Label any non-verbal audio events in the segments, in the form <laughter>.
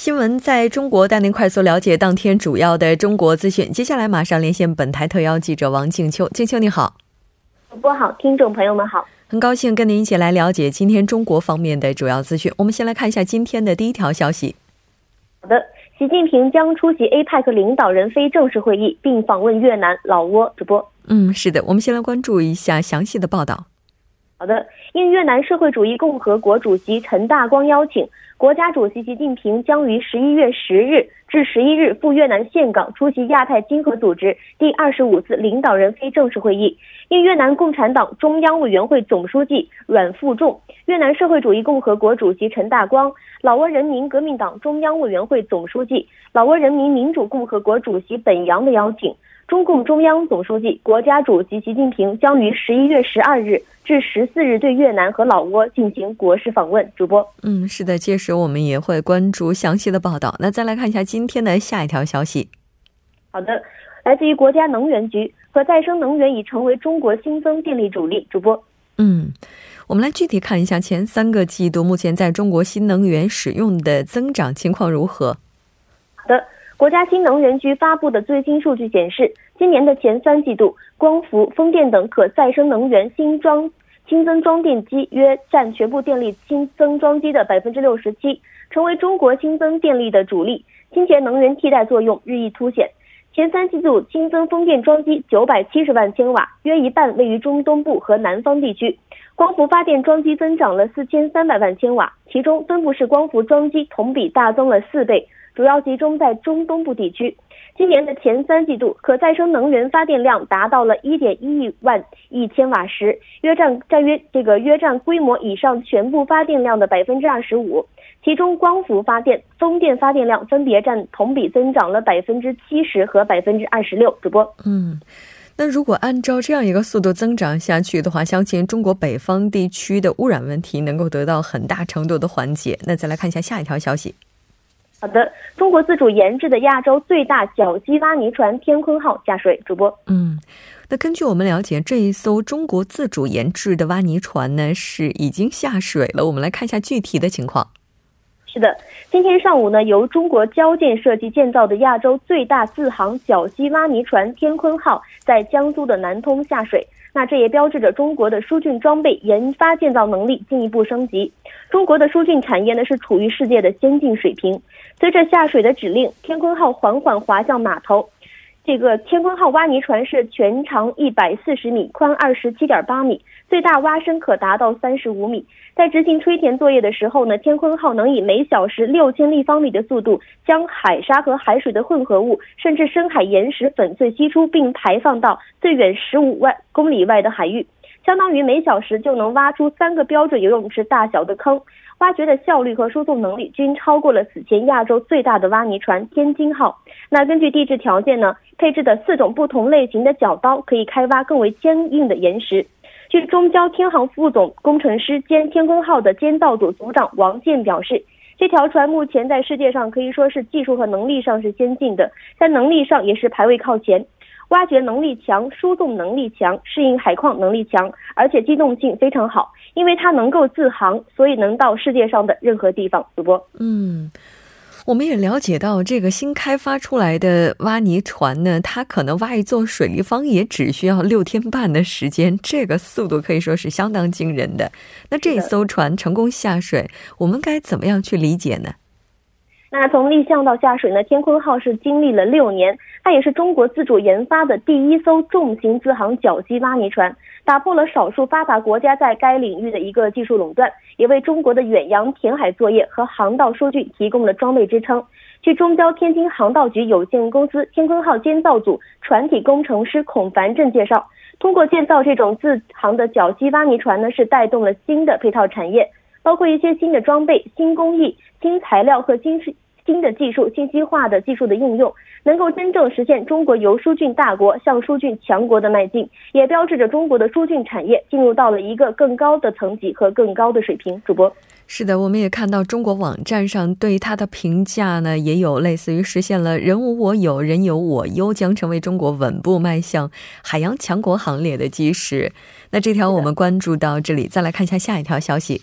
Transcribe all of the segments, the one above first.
新闻在中国带您快速了解当天主要的中国资讯。接下来马上连线本台特邀记者王静秋，静秋你好，主播好，听众朋友们好，很高兴跟您一起来了解今天中国方面的主要资讯。我们先来看一下今天的第一条消息。好的，习近平将出席 APEC 领导人非正式会议，并访问越南、老挝。主播，嗯，是的，我们先来关注一下详细的报道。好的，应越南社会主义共和国主席陈大光邀请。国家主席习近平将于十一月十日至十一日赴越南岘港出席亚太经合组织第二十五次领导人非正式会议。应越南共产党中央委员会总书记阮富仲、越南社会主义共和国主席陈大光、老挝人民革命党中央委员会总书记、老挝人民民主共和国主席本扬的邀请。中共中央总书记、国家主席习近平将于十一月十二日至十四日对越南和老挝进行国事访问。主播，嗯，是的，届时我们也会关注详细的报道。那再来看一下今天的下一条消息。好的，来自于国家能源局，可再生能源已成为中国新增电力主力。主播，嗯，我们来具体看一下前三个季度目前在中国新能源使用的增长情况如何。好的。国家新能源局发布的最新数据显示，今年的前三季度，光伏、风电等可再生能源新装新增装电机约占全部电力新增装机的百分之六十七，成为中国新增电力的主力。清洁能源替代作用日益凸显。前三季度新增风电装机九百七十万千瓦，约一半位于中东部和南方地区。光伏发电装机增长了四千三百万千瓦，其中分布式光伏装机同比大增了四倍。主要集中在中东部地区。今年的前三季度，可再生能源发电量达到了一点一亿万亿千瓦时，约占占约这个约占规模以上全部发电量的百分之二十五。其中，光伏发电、风电发电量分别占同比增长了百分之七十和百分之二十六。主播，嗯，那如果按照这样一个速度增长下去的话，相信中国北方地区的污染问题能够得到很大程度的缓解。那再来看一下下一条消息。好的，中国自主研制的亚洲最大绞击挖泥船“天鲲号”下水。主播，嗯，那根据我们了解，这一艘中国自主研制的挖泥船呢是已经下水了。我们来看一下具体的情况。是的，今天上午呢，由中国交建设计建造的亚洲最大自航绞击挖泥船“天鲲号”在江苏的南通下水。那这也标志着中国的疏浚装备研发建造能力进一步升级。中国的疏浚产业呢是处于世界的先进水平。随着下水的指令，天鲲号缓缓滑向码头。这个天鲲号挖泥船是全长一百四十米，宽二十七点八米，最大挖深可达到三十五米。在执行吹填作业的时候呢，天鲲号能以每小时六千立方米的速度，将海沙和海水的混合物，甚至深海岩石粉碎吸出，并排放到最远十五万公里外的海域，相当于每小时就能挖出三个标准游泳池大小的坑。挖掘的效率和输送能力均超过了此前亚洲最大的挖泥船“天津号”。那根据地质条件呢，配置的四种不同类型的绞刀可以开挖更为坚硬的岩石。据中交天航副总工程师兼“天空号”的监造组组长王健表示，这条船目前在世界上可以说是技术和能力上是先进的，在能力上也是排位靠前。挖掘能力强，输送能力强，适应海况能力强，而且机动性非常好，因为它能够自航，所以能到世界上的任何地方。主播，嗯，我们也了解到，这个新开发出来的挖泥船呢，它可能挖一座水立方也只需要六天半的时间，这个速度可以说是相当惊人的。那这艘船成功下水，我们该怎么样去理解呢？那从立项到下水呢，天鲲号是经历了六年，它也是中国自主研发的第一艘重型自航绞击挖泥船，打破了少数发达国家在该领域的一个技术垄断，也为中国的远洋填海作业和航道数据提供了装备支撑。据中交天津航道局有限公司天鲲号建造组船体工程师孔凡正介绍，通过建造这种自航的绞击挖泥船呢，是带动了新的配套产业。包括一些新的装备、新工艺、新材料和新新的技术、信息化的技术的应用，能够真正实现中国由疏浚大国向疏浚强国的迈进，也标志着中国的疏浚产业进入到了一个更高的层级和更高的水平。主播，是的，我们也看到中国网站上对它的评价呢，也有类似于实现了“人无我有，人有我优”，将成为中国稳步迈向海洋强国行列的基石。那这条我们关注到这里，再来看一下下一条消息。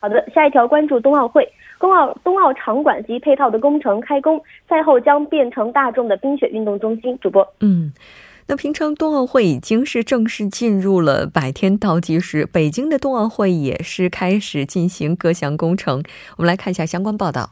好的，下一条关注冬奥会，冬奥冬奥场馆及配套的工程开工，赛后将变成大众的冰雪运动中心。主播，嗯，那平昌冬奥会已经是正式进入了百天倒计时，北京的冬奥会也是开始进行各项工程。我们来看一下相关报道。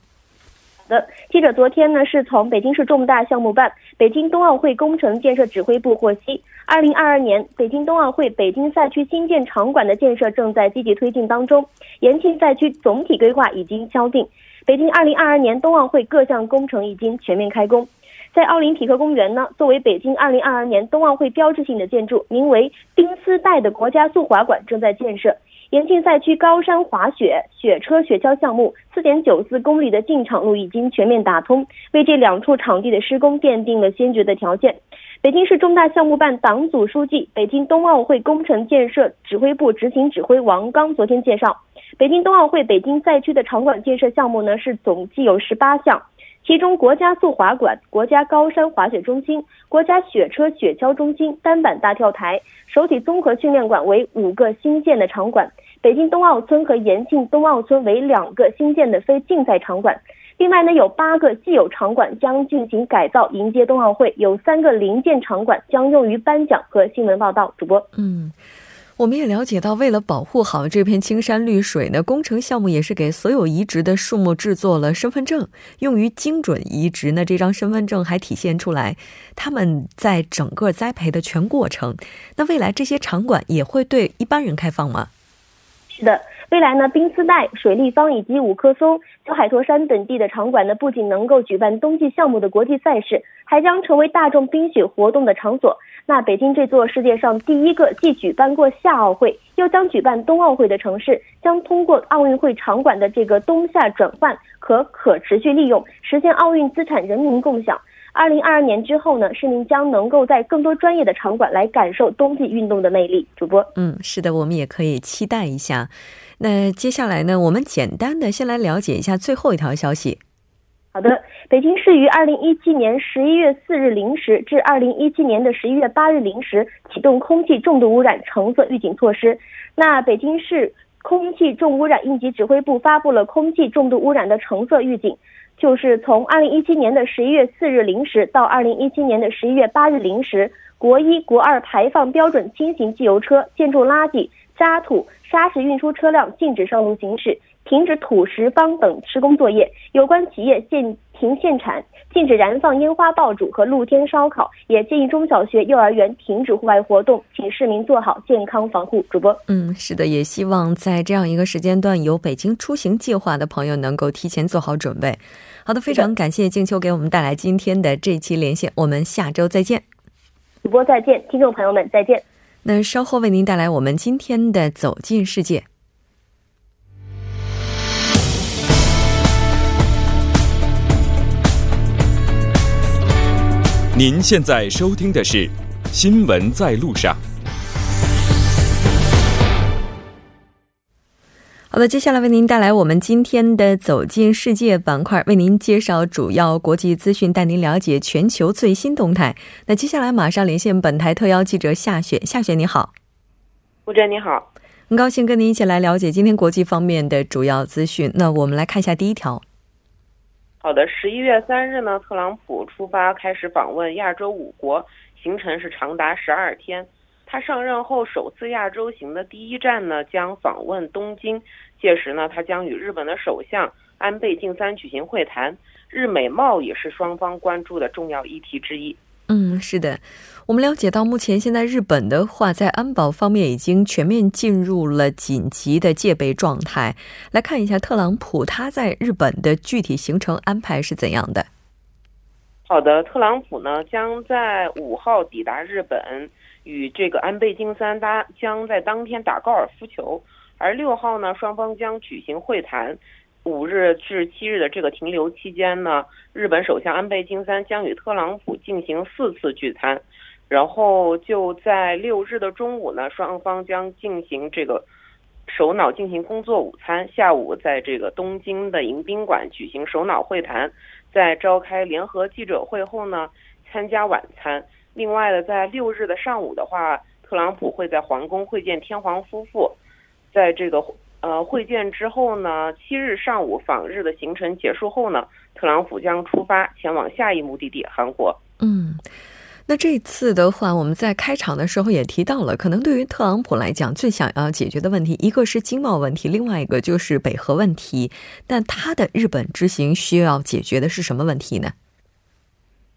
的记者昨天呢，是从北京市重大项目办、北京冬奥会工程建设指挥部获悉，二零二二年北京冬奥会北京赛区新建场馆的建设正在积极推进当中，延庆赛区总体规划已经敲定，北京二零二二年冬奥会各项工程已经全面开工。在奥林匹克公园呢，作为北京二零二二年冬奥会标志性的建筑，名为冰丝带的国家速滑馆正在建设。延庆赛区高山滑雪雪车雪橇项目四点九四公里的进场路已经全面打通，为这两处场地的施工奠定了先决的条件。北京市重大项目办党组书记、北京冬奥会工程建设指挥部执行指挥王刚昨天介绍，北京冬奥会北京赛区的场馆建设项目呢是总计有十八项。其中，国家速滑馆、国家高山滑雪中心、国家雪车雪橇中心、单板大跳台、首体综合训练馆为五个新建的场馆。北京冬奥村和延庆冬奥村为两个新建的非竞赛场馆。另外呢，有八个既有场馆将进行改造，迎接冬奥会；有三个零件场馆将用于颁奖和新闻报道。主播，嗯。我们也了解到，为了保护好这片青山绿水呢，工程项目也是给所有移植的树木制作了身份证，用于精准移植呢。这张身份证还体现出来他们在整个栽培的全过程。那未来这些场馆也会对一般人开放吗？是的。未来呢，冰丝带、水立方以及五棵松、海坨山等地的场馆呢，不仅能够举办冬季项目的国际赛事，还将成为大众冰雪活动的场所。那北京这座世界上第一个既举办过夏奥会，又将举办冬奥会的城市，将通过奥运会场馆的这个冬夏转换和可持续利用，实现奥运资产人民共享。二零二二年之后呢，市民将能够在更多专业的场馆来感受冬季运动的魅力。主播，嗯，是的，我们也可以期待一下。那接下来呢，我们简单的先来了解一下最后一条消息。好的，北京市于二零一七年十一月四日零时至二零一七年的十一月八日零时启动空气重度污染橙色预警措施。那北京市空气重污染应急指挥部发布了空气重度污染的橙色预警。就是从二零一七年的十一月四日零时到二零一七年的十一月八日零时，国一、国二排放标准轻型机油车、建筑垃圾、渣土、砂石运输车辆禁止上路行驶，停止土石方等施工作业。有关企业限停限产，禁止燃放烟花爆竹和露天烧烤，也建议中小学、幼儿园停止户外活动，请市民做好健康防护。主播，嗯，是的，也希望在这样一个时间段，有北京出行计划的朋友能够提前做好准备。好的，非常感谢静秋给我们带来今天的这期连线，我们下周再见。主播再见，听众朋友们再见。那稍后为您带来我们今天的走进世界。您现在收听的是《新闻在路上》。好的，接下来为您带来我们今天的“走进世界”板块，为您介绍主要国际资讯，带您了解全球最新动态。那接下来马上连线本台特邀记者夏雪，夏雪你好，吴哲你好，很高兴跟您一起来了解今天国际方面的主要资讯。那我们来看一下第一条。好的，十一月三日呢，特朗普出发开始访问亚洲五国，行程是长达十二天。他上任后首次亚洲行的第一站呢，将访问东京。届时呢，他将与日本的首相、安倍晋三举行会谈，日美贸易是双方关注的重要议题之一。嗯，是的，我们了解到，目前现在日本的话，在安保方面已经全面进入了紧急的戒备状态。来看一下特朗普他在日本的具体行程安排是怎样的？好的，特朗普呢将在五号抵达日本，与这个安倍晋三搭将在当天打高尔夫球，而六号呢双方将举行会谈。五日至七日的这个停留期间呢，日本首相安倍晋三将与特朗普进行四次聚餐，然后就在六日的中午呢，双方将进行这个首脑进行工作午餐，下午在这个东京的迎宾馆举行首脑会谈，在召开联合记者会后呢，参加晚餐。另外呢，在六日的上午的话，特朗普会在皇宫会见天皇夫妇，在这个。呃，会见之后呢，七日上午访日的行程结束后呢，特朗普将出发前往下一目的地韩国。嗯，那这次的话，我们在开场的时候也提到了，可能对于特朗普来讲，最想要解决的问题，一个是经贸问题，另外一个就是北核问题。但他的日本之行需要解决的是什么问题呢？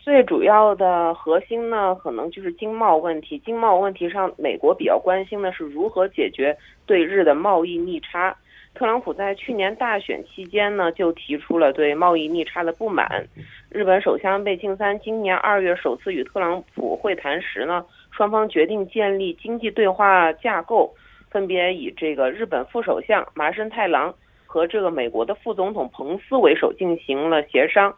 最主要的核心呢，可能就是经贸问题。经贸问题上，美国比较关心的是如何解决对日的贸易逆差。特朗普在去年大选期间呢，就提出了对贸易逆差的不满。日本首相贝庆三今年二月首次与特朗普会谈时呢，双方决定建立经济对话架构，分别以这个日本副首相麻生太郎和这个美国的副总统彭斯为首进行了协商。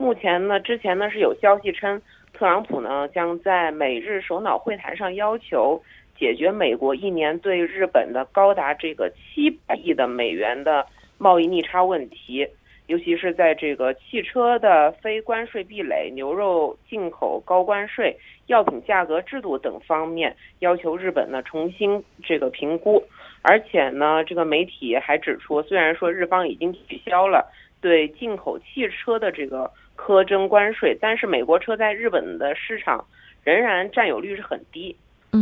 目前呢，之前呢是有消息称，特朗普呢将在美日首脑会谈上要求解决美国一年对日本的高达这个七百亿的美元的贸易逆差问题，尤其是在这个汽车的非关税壁垒、牛肉进口高关税、药品价格制度等方面，要求日本呢重新这个评估。而且呢，这个媒体还指出，虽然说日方已经取消了对进口汽车的这个。苛征关税，但是美国车在日本的市场仍然占有率是很低，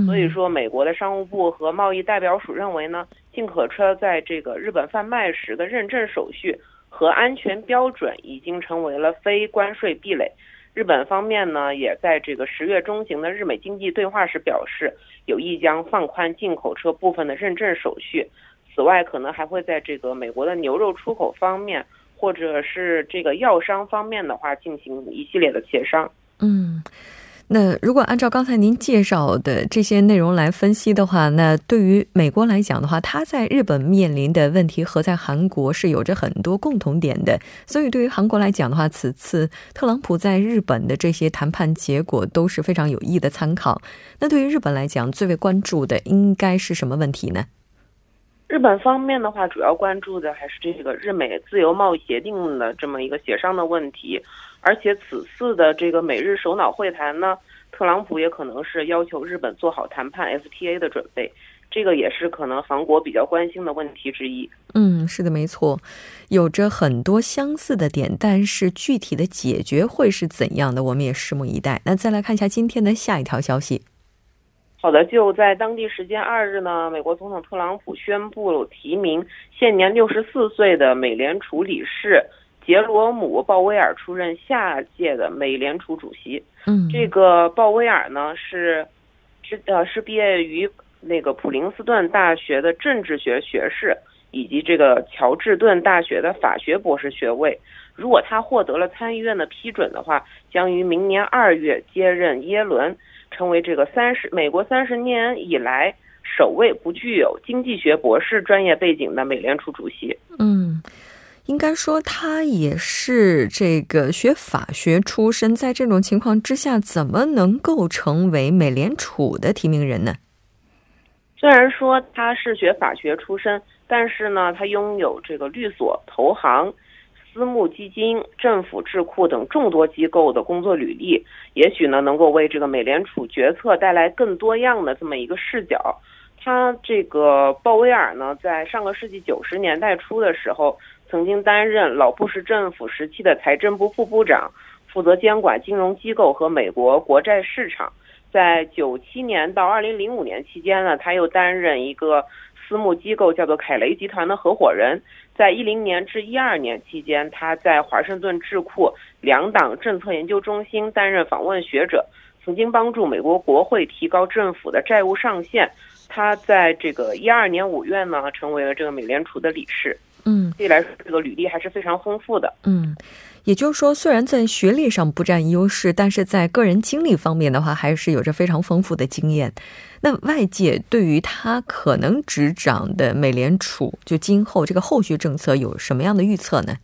所以说美国的商务部和贸易代表署认为呢，进口车在这个日本贩卖时的认证手续和安全标准已经成为了非关税壁垒。日本方面呢，也在这个十月中旬的日美经济对话时表示，有意将放宽进口车部分的认证手续。此外，可能还会在这个美国的牛肉出口方面。或者是这个药商方面的话，进行一系列的协商。嗯，那如果按照刚才您介绍的这些内容来分析的话，那对于美国来讲的话，它在日本面临的问题和在韩国是有着很多共同点的。所以对于韩国来讲的话，此次特朗普在日本的这些谈判结果都是非常有益的参考。那对于日本来讲，最为关注的应该是什么问题呢？日本方面的话，主要关注的还是这个日美自由贸易协定的这么一个协商的问题，而且此次的这个美日首脑会谈呢，特朗普也可能是要求日本做好谈判 FTA 的准备，这个也是可能韩国比较关心的问题之一。嗯，是的，没错，有着很多相似的点，但是具体的解决会是怎样的，我们也拭目以待。那再来看一下今天的下一条消息。好的，就在当地时间二日呢，美国总统特朗普宣布提名现年六十四岁的美联储理事杰罗姆·鲍威尔出任下届的美联储主席。嗯，这个鲍威尔呢是是呃是毕业于那个普林斯顿大学的政治学学士，以及这个乔治顿大学的法学博士学位。如果他获得了参议院的批准的话，将于明年二月接任耶伦。成为这个三十美国三十年以来首位不具有经济学博士专业背景的美联储主席。嗯，应该说他也是这个学法学出身，在这种情况之下，怎么能够成为美联储的提名人呢？虽然说他是学法学出身，但是呢，他拥有这个律所、投行。私募基金、政府智库等众多机构的工作履历，也许呢能够为这个美联储决策带来更多样的这么一个视角。他这个鲍威尔呢，在上个世纪九十年代初的时候，曾经担任老布什政府时期的财政部副部长，负责监管金融机构和美国国债市场。在九七年到二零零五年期间呢，他又担任一个。私募机构叫做凯雷集团的合伙人。在一零年至一二年期间，他在华盛顿智库两党政策研究中心担任访问学者，曾经帮助美国国会提高政府的债务上限。他在这个一二年五月呢，成为了这个美联储的理事。嗯，对来说，这个履历还是非常丰富的。嗯，也就是说，虽然在学历上不占优势，但是在个人经历方面的话，还是有着非常丰富的经验。那外界对于他可能执掌的美联储，就今后这个后续政策有什么样的预测呢？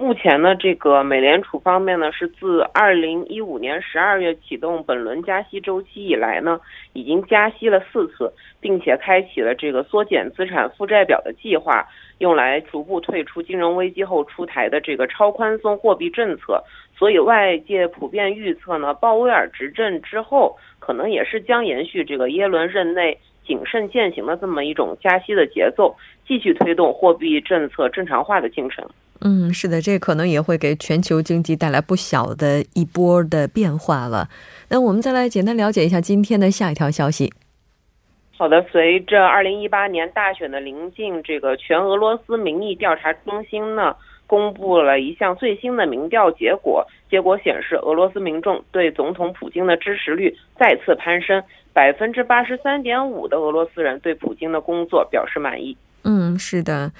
目前呢，这个美联储方面呢，是自二零一五年十二月启动本轮加息周期以来呢，已经加息了四次，并且开启了这个缩减资产负债表的计划，用来逐步退出金融危机后出台的这个超宽松货币政策。所以外界普遍预测呢，鲍威尔执政之后，可能也是将延续这个耶伦任内谨慎践行的这么一种加息的节奏，继续推动货币政策正常化的进程。嗯，是的，这可能也会给全球经济带来不小的一波的变化了。那我们再来简单了解一下今天的下一条消息。好的，随着二零一八年大选的临近，这个全俄罗斯民意调查中心呢公布了一项最新的民调结果，结果显示俄罗斯民众对总统普京的支持率再次攀升，百分之八十三点五的俄罗斯人对普京的工作表示满意。嗯，是的。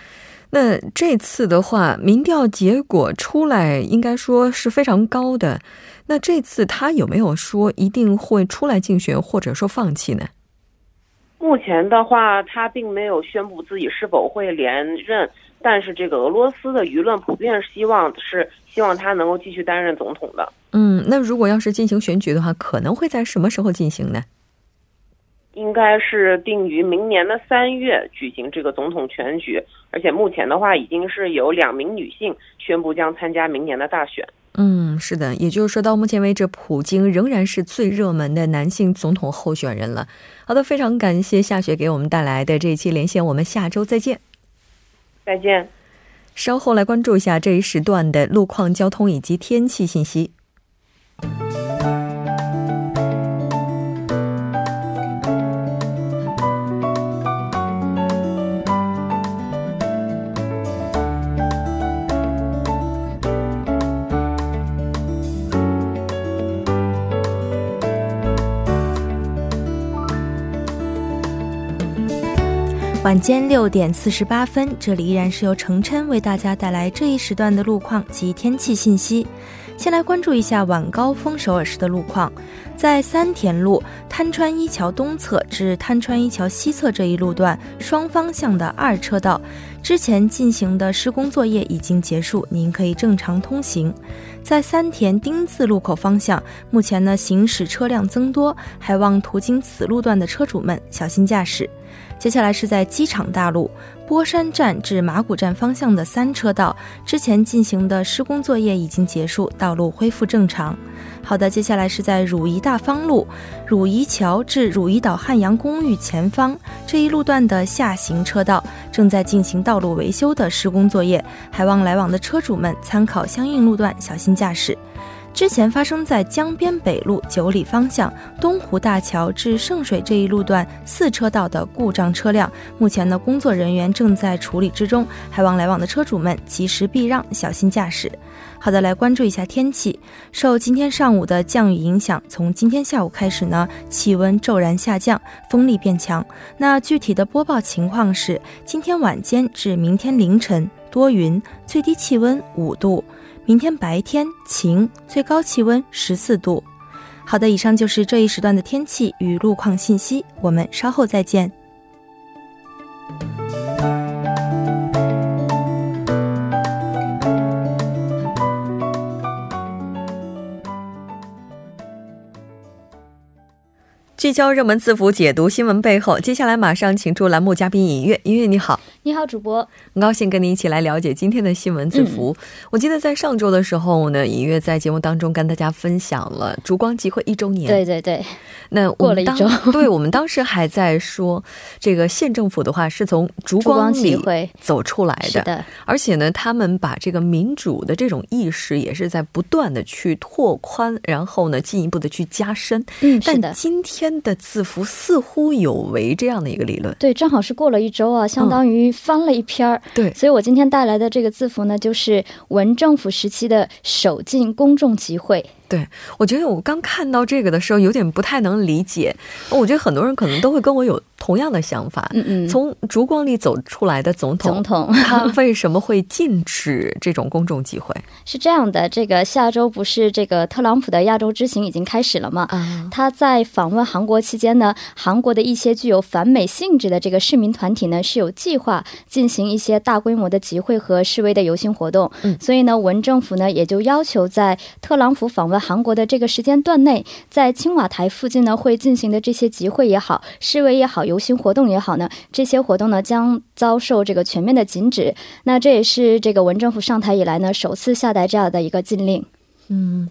那这次的话，民调结果出来，应该说是非常高的。那这次他有没有说一定会出来竞选，或者说放弃呢？目前的话，他并没有宣布自己是否会连任，但是这个俄罗斯的舆论普遍希望是希望他能够继续担任总统的。嗯，那如果要是进行选举的话，可能会在什么时候进行呢？应该是定于明年的三月举行这个总统选举，而且目前的话已经是有两名女性宣布将参加明年的大选。嗯，是的，也就是说到目前为止，普京仍然是最热门的男性总统候选人了。好的，非常感谢夏雪给我们带来的这一期连线，我们下周再见。再见。稍后来关注一下这一时段的路况、交通以及天气信息。晚间六点四十八分，这里依然是由程琛为大家带来这一时段的路况及天气信息。先来关注一下晚高峰首尔市的路况，在三田路滩川一桥东侧至滩川一桥西侧这一路段双方向的二车道，之前进行的施工作业已经结束，您可以正常通行。在三田丁字路口方向，目前呢行驶车辆增多，还望途经此路段的车主们小心驾驶。接下来是在机场大路波山站至马古站方向的三车道，之前进行的施工作业已经结束，道路恢复正常。好的，接下来是在汝宜大方路汝宜桥至汝宜岛汉阳公寓前方这一路段的下行车道正在进行道路维修的施工作业，还望来往的车主们参考相应路段，小心驾驶。之前发生在江边北路九里方向东湖大桥至圣水这一路段四车道的故障车辆，目前的工作人员正在处理之中，还望来往的车主们及时避让，小心驾驶。好的，来关注一下天气。受今天上午的降雨影响，从今天下午开始呢，气温骤然下降，风力变强。那具体的播报情况是：今天晚间至明天凌晨多云，最低气温五度。明天白天晴，最高气温十四度。好的，以上就是这一时段的天气与路况信息，我们稍后再见。聚焦热门字符，解读新闻背后。接下来马上请出栏目嘉宾尹月，尹月你好。你好，主播，很高兴跟你一起来了解今天的新闻字符。我记得在上周的时候呢，尹月在节目当中跟大家分享了烛光集会一周年。对对对，那过了一周，<laughs> 对我们当时还在说，这个县政府的话是从烛光集会走出来的，的。而且呢，他们把这个民主的这种意识也是在不断的去拓宽，然后呢，进一步的去加深。嗯，但今天的字符似乎有违这样的一个理论。对，正好是过了一周啊，相当于。翻了一篇儿，对，所以我今天带来的这个字符呢，就是文政府时期的首进公众集会。对，我觉得我刚看到这个的时候，有点不太能理解。我觉得很多人可能都会跟我有同样的想法。嗯嗯，从烛光里走出来的总统，总统他为什么会禁止这种公众集会？<laughs> 是这样的，这个下周不是这个特朗普的亚洲之行已经开始了吗？啊，他在访问韩国期间呢，韩国的一些具有反美性质的这个市民团体呢，是有计划进行一些大规模的集会和示威的游行活动。嗯，所以呢，文政府呢也就要求在特朗普访问。韩国的这个时间段内，在青瓦台附近呢会进行的这些集会也好、示威也好、游行活动也好呢，这些活动呢将遭受这个全面的禁止。那这也是这个文政府上台以来呢首次下达这样的一个禁令。嗯。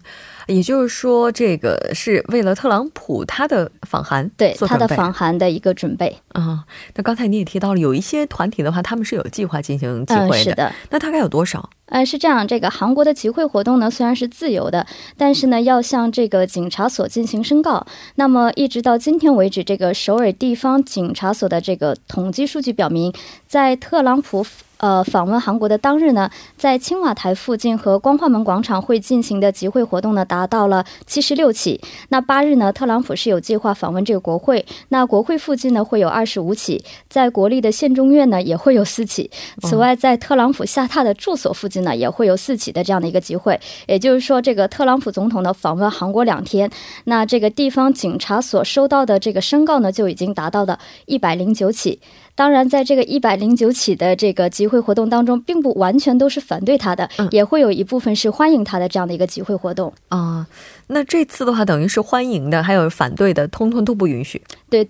也就是说，这个是为了特朗普他的访韩，对他的访韩的一个准备啊。那刚才你也提到了，有一些团体的话，他们是有计划进行集会的。是的。那大概有多少？呃，是这样，这个韩国的集会活动呢，虽然是自由的，但是呢，要向这个警察所进行申告。那么，一直到今天为止，这个首尔地方警察所的这个统计数据表明，在特朗普。呃，访问韩国的当日呢，在青瓦台附近和光化门广场会进行的集会活动呢，达到了七十六起。那八日呢，特朗普是有计划访问这个国会，那国会附近呢会有二十五起，在国立的县中院呢也会有四起。此外，在特朗普下榻的住所附近呢，也会有四起的这样的一个集会。也就是说，这个特朗普总统呢访问韩国两天，那这个地方警察所收到的这个申告呢，就已经达到了一百零九起。当然，在这个一百零九起的这个集会活动当中，并不完全都是反对他的，也会有一部分是欢迎他的这样的一个集会活动啊。那这次的话，等于是欢迎的，还有反对的，通通都不允许。对。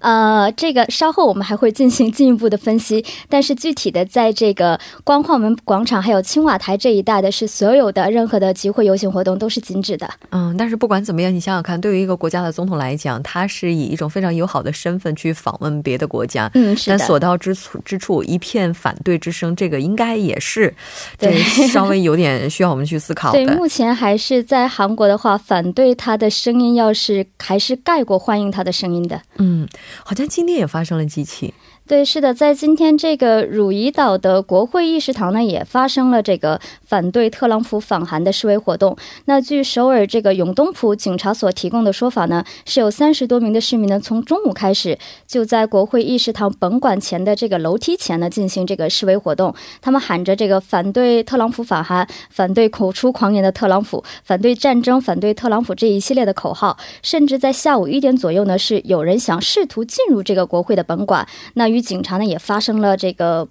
呃，这个稍后我们还会进行进一步的分析，但是具体的在这个光化门广场还有青瓦台这一带的，是所有的任何的集会游行活动都是禁止的。嗯，但是不管怎么样，你想想看，对于一个国家的总统来讲，他是以一种非常友好的身份去访问别的国家，嗯，是的。但所到之处之处一片反对之声，这个应该也是对稍微有点需要我们去思考的。对，目前还是在韩国的话，反对他的声音要是还是盖过欢迎他的声音的。嗯。好像今天也发生了机器。对，是的，在今天这个汝矣岛的国会议事堂呢，也发生了这个反对特朗普访韩的示威活动。那据首尔这个永东浦警察所提供的说法呢，是有三十多名的市民呢，从中午开始就在国会议事堂本馆前的这个楼梯前呢进行这个示威活动。他们喊着这个反对特朗普访韩、反对口出狂言的特朗普、反对战争、反对特朗普这一系列的口号。甚至在下午一点左右呢，是有人想试图进入这个国会的本馆。那与警察呢也发生了这个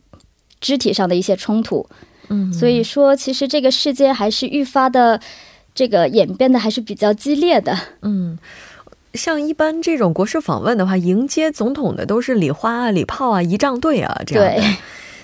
肢体上的一些冲突，嗯，所以说其实这个事件还是愈发的这个演变的还是比较激烈的。嗯，像一般这种国事访问的话，迎接总统的都是礼花啊、礼炮啊、仪仗队啊这样的。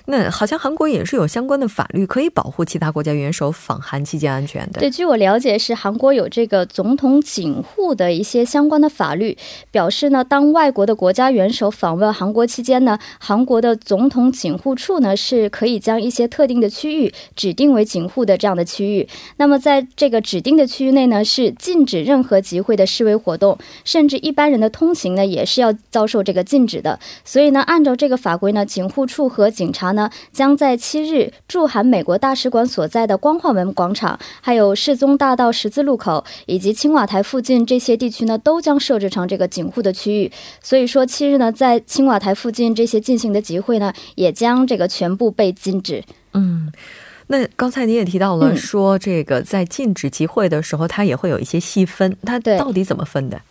那好像韩国也是有相关的法律可以保护其他国家元首访韩期间安全的。对，据我了解是韩国有这个总统警护的一些相关的法律，表示呢，当外国的国家元首访问韩国期间呢，韩国的总统警护处呢是可以将一些特定的区域指定为警护的这样的区域。那么在这个指定的区域内呢，是禁止任何集会的示威活动，甚至一般人的通行呢也是要遭受这个禁止的。所以呢，按照这个法规呢，警护处和警察。呢，将在七日驻韩美国大使馆所在的光化门广场、还有世宗大道十字路口以及青瓦台附近这些地区呢，都将设置成这个警护的区域。所以说，七日呢，在青瓦台附近这些进行的集会呢，也将这个全部被禁止。嗯，那刚才你也提到了，说这个在禁止集会的时候，它也会有一些细分，它到底怎么分的？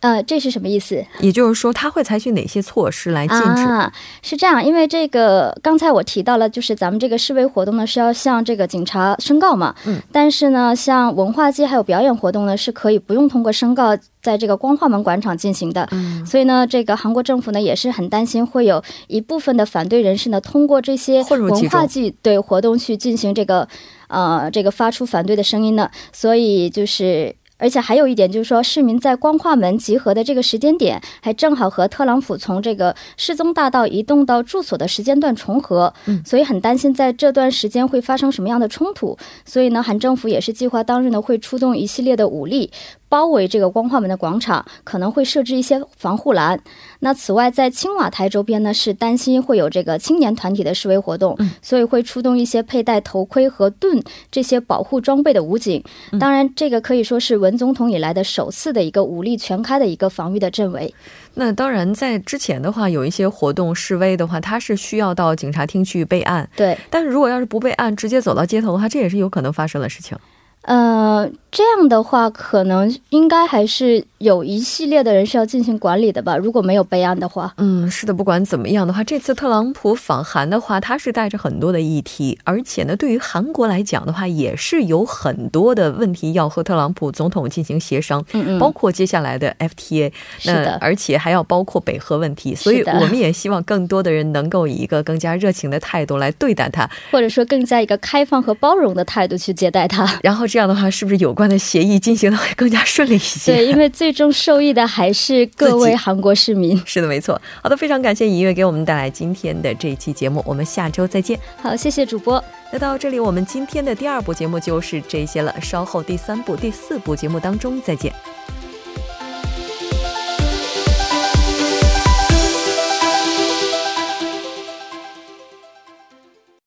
呃，这是什么意思？也就是说，他会采取哪些措施来禁止？啊，是这样，因为这个刚才我提到了，就是咱们这个示威活动呢是要向这个警察申告嘛，嗯，但是呢，像文化祭还有表演活动呢，是可以不用通过申告，在这个光化门广场进行的，嗯，所以呢，这个韩国政府呢也是很担心会有一部分的反对人士呢通过这些文化祭对活动去进行这个呃这个发出反对的声音呢，所以就是。而且还有一点就是说，市民在光化门集合的这个时间点，还正好和特朗普从这个世宗大道移动到住所的时间段重合，嗯所以很担心在这段时间会发生什么样的冲突。所以呢，韩政府也是计划当日呢会出动一系列的武力。包围这个光化门的广场，可能会设置一些防护栏。那此外，在青瓦台周边呢，是担心会有这个青年团体的示威活动，嗯所以会出动一些佩戴头盔和盾这些保护装备的武警。当然，这个可以说是文总统以来的首次的一个武力全开的一个防御的阵围。那当然，在之前的话，有一些活动示威的话，它是需要到警察厅去备案。对，但是如果要是不备案，直接走到街头的话，这也是有可能发生的事情。呃，这样的话，可能应该还是有一系列的人是要进行管理的吧。如果没有备案的话，嗯，是的，不管怎么样的话，这次特朗普访韩的话，他是带着很多的议题，而且呢，对于韩国来讲的话，也是有很多的问题要和特朗普总统进行协商，嗯嗯，包括接下来的 FTA，是的那而且还要包括北核问题，所以我们也希望更多的人能够以一个更加热情的态度来对待他，或者说更加一个开放和包容的态度去接待他。然后这样的话，是不是有关的协议进行的会更加顺利一些？对，因为最终受益的还是 <laughs> 各位韩国市民。是的，没错。好的，非常感谢尹月给我们带来今天的这一期节目，我们下周再见。好，谢谢主播。那到这里，我们今天的第二部节目就是这些了，稍后第三部、第四部节目当中再见。